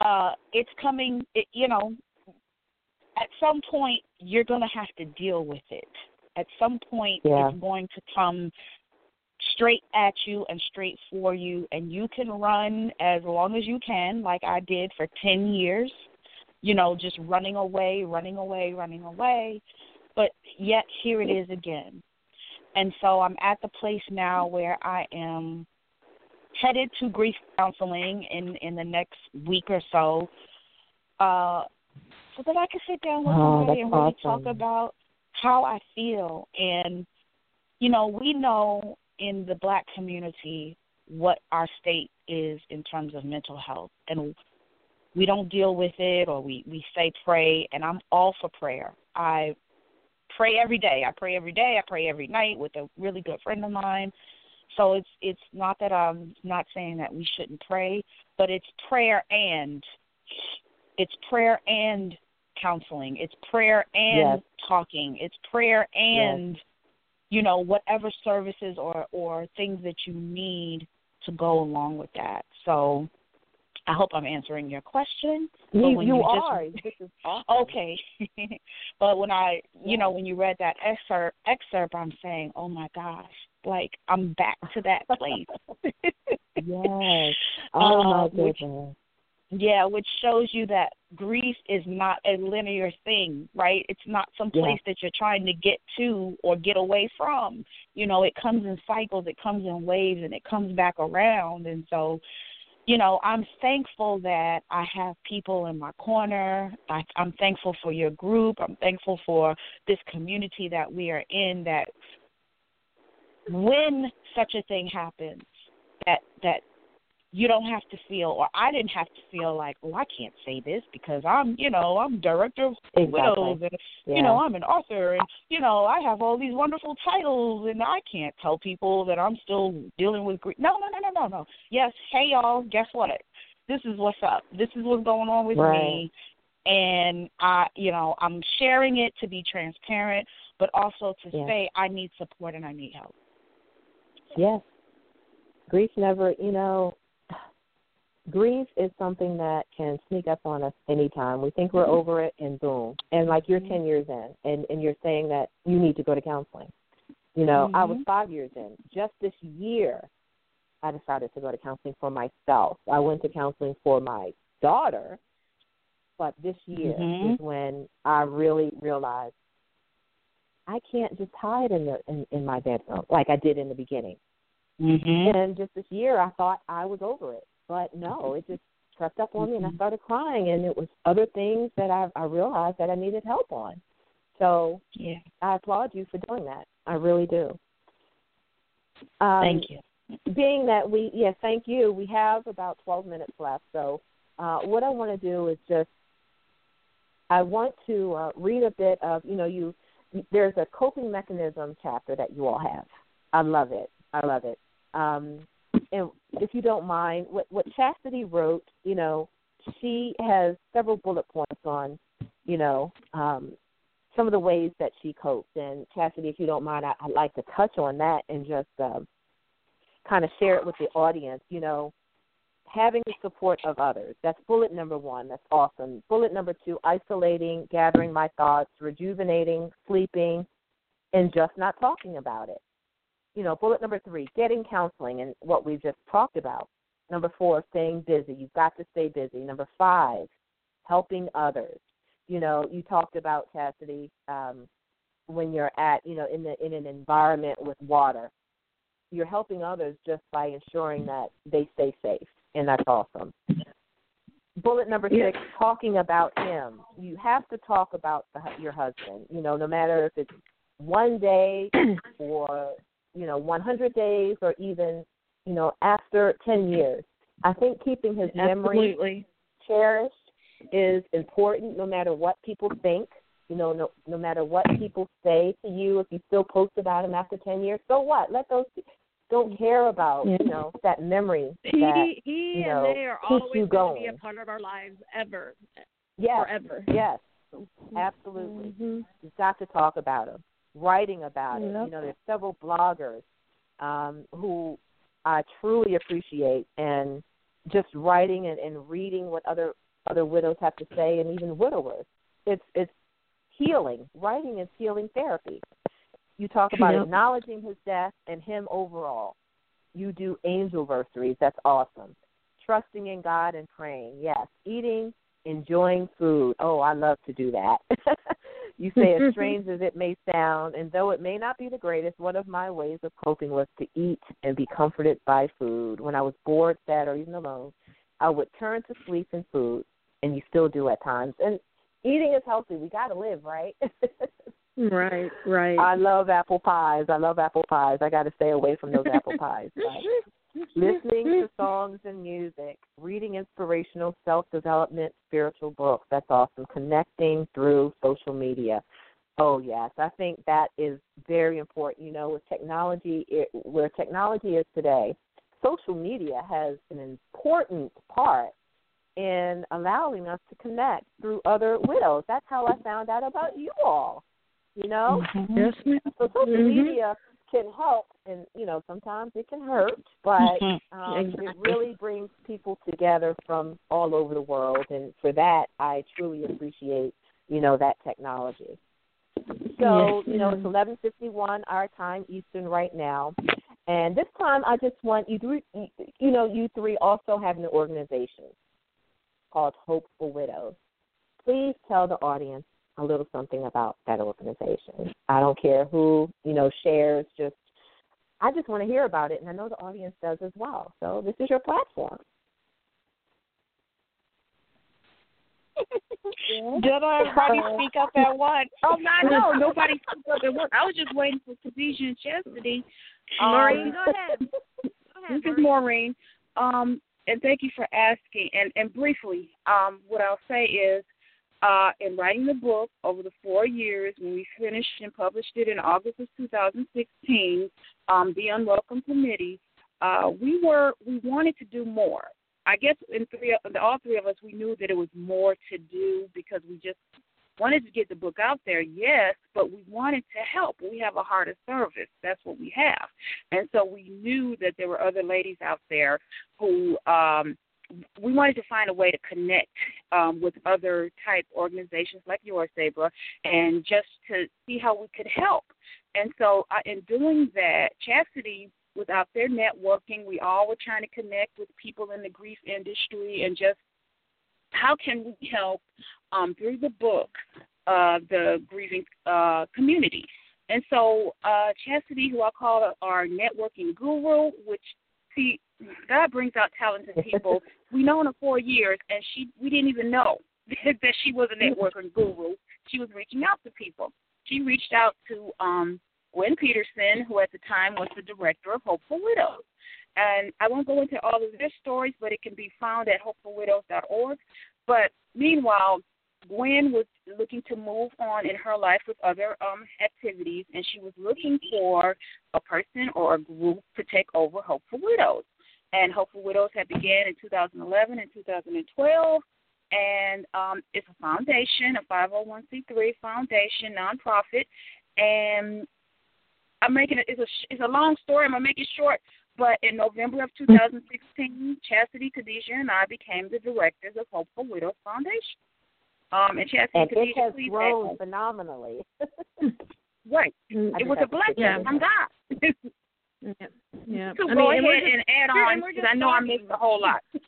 uh it's coming it, you know at some point you're going to have to deal with it. At some point yeah. it's going to come straight at you and straight for you and you can run as long as you can like I did for 10 years you know just running away running away running away. But yet here it is again. And so I'm at the place now where I am headed to grief counseling in in the next week or so. Uh so that I can sit down with oh, somebody and really awesome. talk about how I feel. And you know we know in the black community what our state is in terms of mental health. And we don't deal with it or we we say pray and I'm all for prayer. I pray every day. I pray every day. I pray every night with a really good friend of mine. So it's it's not that I'm not saying that we shouldn't pray, but it's prayer and it's prayer and counseling. It's prayer and yes. talking. It's prayer and yes you know whatever services or or things that you need to go along with that so i hope i'm answering your question you, you, are just, awesome. okay but when i you know when you read that excerpt excerpt i'm saying oh my gosh like i'm back to that place yes oh my uh, goodness which, yeah, which shows you that grief is not a linear thing, right? It's not some place yeah. that you're trying to get to or get away from. You know, it comes in cycles, it comes in waves, and it comes back around. And so, you know, I'm thankful that I have people in my corner. I, I'm thankful for your group. I'm thankful for this community that we are in. That when such a thing happens, that that you don't have to feel or I didn't have to feel like, oh, I can't say this because I'm, you know, I'm director of exactly. widows and yeah. you know, I'm an author and you know, I have all these wonderful titles and I can't tell people that I'm still dealing with grief. No, no, no, no, no, no. Yes, hey y'all, guess what? This is what's up. This is what's going on with right. me. And I, you know, I'm sharing it to be transparent, but also to yeah. say I need support and I need help. Yes. Grief never, you know, grief is something that can sneak up on us anytime. We think we're mm-hmm. over it and boom. And like you're mm-hmm. 10 years in and and you're saying that you need to go to counseling. You know, mm-hmm. I was 5 years in. Just this year I decided to go to counseling for myself. I went to counseling for my daughter, but this year mm-hmm. is when I really realized I can't just hide in the in, in my bedroom like I did in the beginning. Mm-hmm. And just this year, I thought I was over it. But no, it just crept up on me, and I Mm-hmm. started crying. And it was other things that I, I realized that I needed help on. So yeah, I applaud you for doing that. I really do. Um, thank you. Being that we, yes, yeah, thank you. We have about 12 minutes left. So uh, what I want to do is just, I want to uh, read a bit of, you know, you. There's a coping mechanism chapter that you all have. I love it. I love it. Um, and if you don't mind, what, what Chasity wrote, you know, she has several bullet points on, you know, um, some of the ways that she copes. And Chasity, if you don't mind, I, I'd like to touch on that and just uh, kind of share it with the audience. You know, having the support of others. That's bullet number one. That's awesome. Bullet number two: isolating, gathering my thoughts, rejuvenating, sleeping, and just not talking about it you know, bullet number three, getting counseling and what we just talked about. Number four, staying busy. You've got to stay busy. Number five, helping others. You know, you talked about chasity um, when you're at, you know, in the in an environment with water. You're helping others just by ensuring that they stay safe, and that's awesome. Bullet number six, talking about him. You have to talk about the, your husband. You know, no matter if it's one day or you know 100 days or even you know after 10 years. I think keeping his Absolutely. memory cherished is important no matter what people think you know no no matter what people say to you if you still post about him after 10 years so what? Let those don't care about you know that memory he that, he you know, and they are always you going to be a part of our lives ever yes. forever. Yes. Absolutely. mm-hmm. you've got to talk about him writing about it. You know, there's several bloggers um, who I truly appreciate, and just writing and, and reading what other other widows have to say, and even widowers. It's it's healing. Writing is healing therapy. You talk about yep. acknowledging his death and him overall. You do angel versaries. That's awesome. Trusting in God and praying. Yes. Eating, enjoying food. Oh, I love to do that. you say, as strange as it may sound, and though it may not be the greatest, one of my ways of coping was to eat and be comforted by food. When I was bored, sad, or even alone, I would turn to sleep and food, and you still do at times. And eating is healthy. We got to live, right? right, right. I love apple pies. I love apple pies. I got to stay away from those apple pies. But listening to songs and music, reading inspirational self development spiritual books. That's awesome. Connecting through social media. Oh yes, I think that is very important. You know, with technology, it, where technology is today, social media has an important part in allowing us to connect through other widows. That's how I found out about you all. You know, mm-hmm. yes. So social mm-hmm. media can help, and you know sometimes it can hurt, but mm-hmm. um, exactly. it really brings people together from all over the world, and for that I truly appreciate you know that technology. So yes, you know it's eleven fifty one our time Eastern right now, and this time I just want you three, you know you three also have an organization called Hopeful Widows. Please tell the audience a little something about that organization. I don't care who, you know, shares, just I just want to hear about it and I know the audience does as well. So this is your platform. Did everybody speak up at once? Oh no, no, nobody spoke up at once. I was just waiting for Khadija and Chasity. Maureen, um, go ahead. Go ahead this is Maureen. Um, and thank you for asking. And and briefly, um, what I'll say is uh, in writing the book over the four years, when we finished and published it in August of 2016, um, the Unwelcome Committee, uh, we were we wanted to do more. I guess in three, all three of us, we knew that it was more to do because we just wanted to get the book out there, yes, but we wanted to help. We have a heart of service. That's what we have. And so we knew that there were other ladies out there who um, we wanted to find a way to connect um, with other type organizations like yours, Sabra, and just to see how we could help. And so, uh, in doing that, Chasity was out there networking. We all were trying to connect with people in the grief industry and just how can we help um, through the book uh, the grieving uh, community. And so, uh, Chasity, who I call our networking guru, which see God brings out talented people. we known her four years, and she we didn't even know that she was a networking guru. She was reaching out to people. She reached out to um, Gwen Peterson, who at the time was the director of Hopeful Widows. And I won't go into all of their stories, but it can be found at hopefulwidows.org. But meanwhile, Gwen was looking to move on in her life with other um, activities, and she was looking for a person or a group to take over Hopeful Widows. And Hopeful Widows had began in 2011 and 2012, and um, it's a foundation, a 501c3 foundation, nonprofit. And I'm making it. It's a it's a long story. I'm gonna make it short. But in November of 2016, Chasity, Khadija, and I became the directors of Hopeful Widows Foundation. Um, and Chasity, and Khadija, it has please grown phenomenally. right. It was a blessing yeah. from God. yeah. yeah. I go mean, ahead just, and add on because I know I missed a whole lot.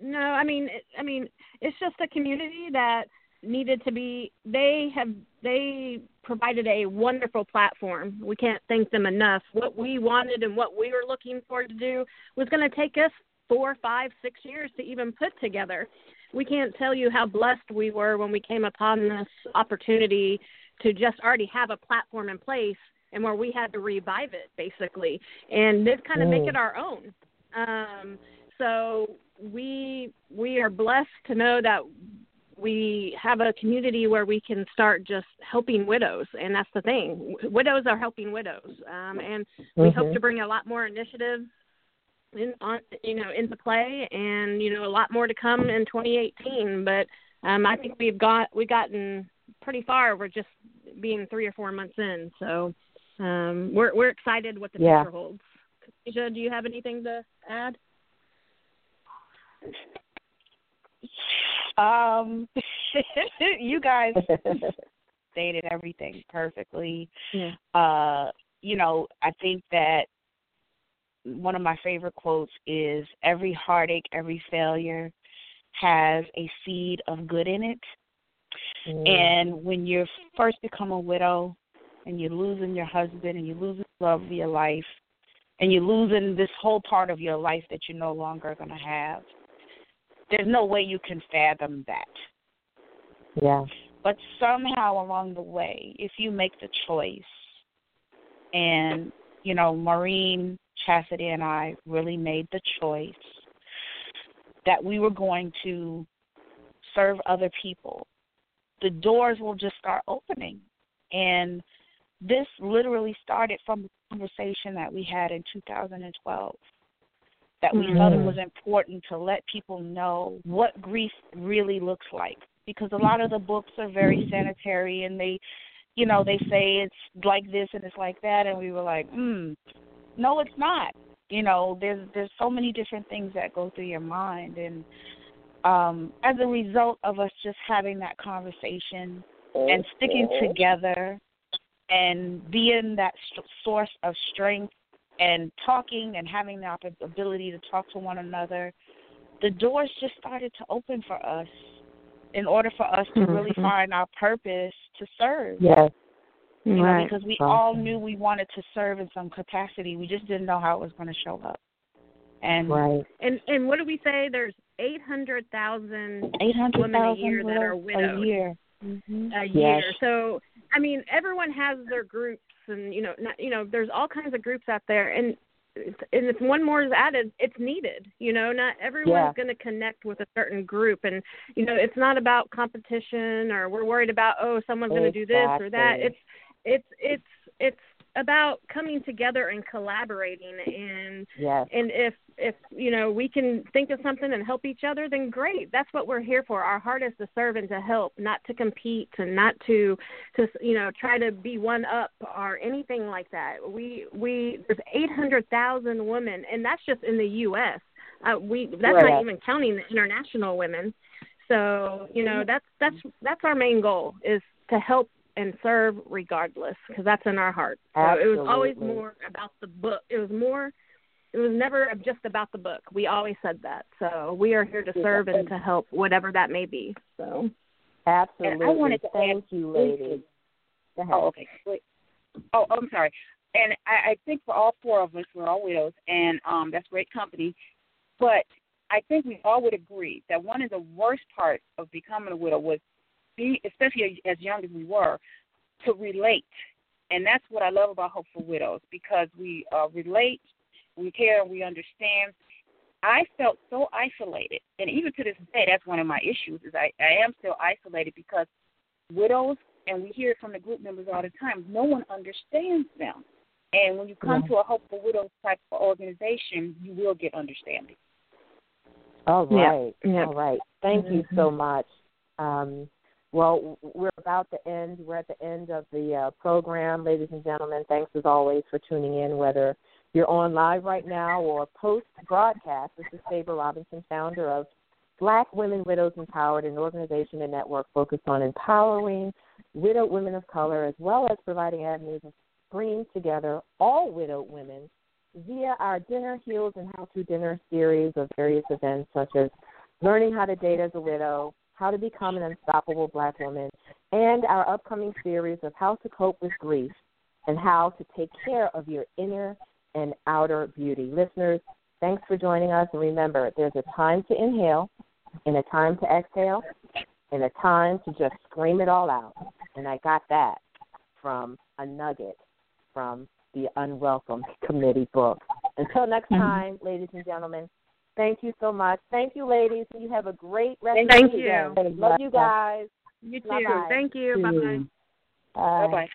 No, I mean, I mean, it's just a community that needed to be. They have they provided a wonderful platform. We can't thank them enough. What we wanted and what we were looking for to do was going to take us four, five, six years to even put together. We can't tell you how blessed we were when we came upon this opportunity to just already have a platform in place and where we had to revive it basically and just kind of mm. make it our own. Um, so we we are blessed to know that we have a community where we can start just helping widows and that's the thing widows are helping widows um, and we mm-hmm. hope to bring a lot more initiatives in on you know into play and you know a lot more to come in 2018 but um, I think we've got we've gotten pretty far we're just being three or four months in. So um, we're we're excited what the yeah. future holds. Asia, do you have anything to add? Um, you guys stated everything perfectly. Yeah. Uh, you know, I think that one of my favorite quotes is every heartache, every failure has a seed of good in it. Mm. And when you first become a widow and you're losing your husband and you're losing love of your life and you're losing this whole part of your life that you're no longer going to have, there's no way you can fathom that. Yeah. But somehow along the way, if you make the choice, and, you know, Maureen Chasity and I really made the choice that we were going to serve other people, the doors will just start opening. And this literally started from a conversation that we had in 2012 that we mm-hmm. felt it was important to let people know what grief really looks like because a lot of the books are very sanitary and they you know they say it's like this and it's like that and we were like hmm no it's not you know there's there's so many different things that go through your mind and um as a result of us just having that conversation and sticking together and being that st- source of strength and talking and having the ability to talk to one another, the doors just started to open for us in order for us to really Mm-hmm. find our purpose to serve. Yes. You right. know, because we all knew we wanted to serve in some capacity. We just didn't know how it was going to show up. And Right. And and what do we say? There's eight hundred thousand eight hundred women a year that are a year. Mm-hmm. a Yes. year. So I mean, everyone has their groups, and you know, not, you know, there's all kinds of groups out there, and and if one more is added, it's needed. You know, not everyone's Yeah. going to connect with a certain group, and you know, it's not about competition or we're worried about oh someone's going to do this or that. It's it's it's it's about coming together and collaborating and Yes. and if if you know we can think of something and help each other then great. That's what we're here for. Our heart is to serve and to help not to compete and not to to you know try to be one up or anything like that. We we there's 800,000 women and that's just in the US uh, we that's Right. not even counting the international women. So you know that's that's that's our main goal is to help and serve regardless because that's in our heart. So it was always more about the book. It was more it was never just about the book. We always said that. So we are here to serve and to help whatever that may be. So Absolutely. I wanted to Thank add you, ladies. Go ahead. Oh, okay. Wait. Oh, I'm sorry. And I, I think for all four of us, we're all widows, and um, that's great company. But I think we all would agree that one of the worst parts of becoming a widow was be, especially as young as we were, to relate. And that's what I love about Hopeful Widows because we uh, relate, we care, we understand. I felt so isolated, and even to this day, that's one of my issues. Is I, I am still isolated because widows, and we hear it from the group members all the time. No one understands them, and when you come to a hopeful Widows type of organization, you will get understanding. All Yeah. right. Yeah. All right. Thank you so much. Um, well, we're about to end. We're at the end of the uh, program, ladies and gentlemen. Thanks as always for tuning in, whether you're on live right now or post broadcast. This is Sabra Robinson, founder of Black Women Widows Empowered, an organization and network focused on empowering widowed women of color as well as providing avenues of bringing together all widowed women via our Dinner Heels and How to Dinner series of various events such as learning how to date as a widow, how to become an unstoppable black woman, and our upcoming series of how to cope with grief and how to take care of your inner and outer beauty. Listeners, thanks for joining us. And remember, there's a time to inhale and a time to exhale and a time to just scream it all out. And I got that from a nugget from the Unwelcome Committee book. Until next mm-hmm. time, ladies and gentlemen, thank you so much. Thank you, ladies. You have a great rest Thank of the you. weekend. Love you guys. you too. Bye-bye. Thank you. Bye bye. Bye. Bye bye.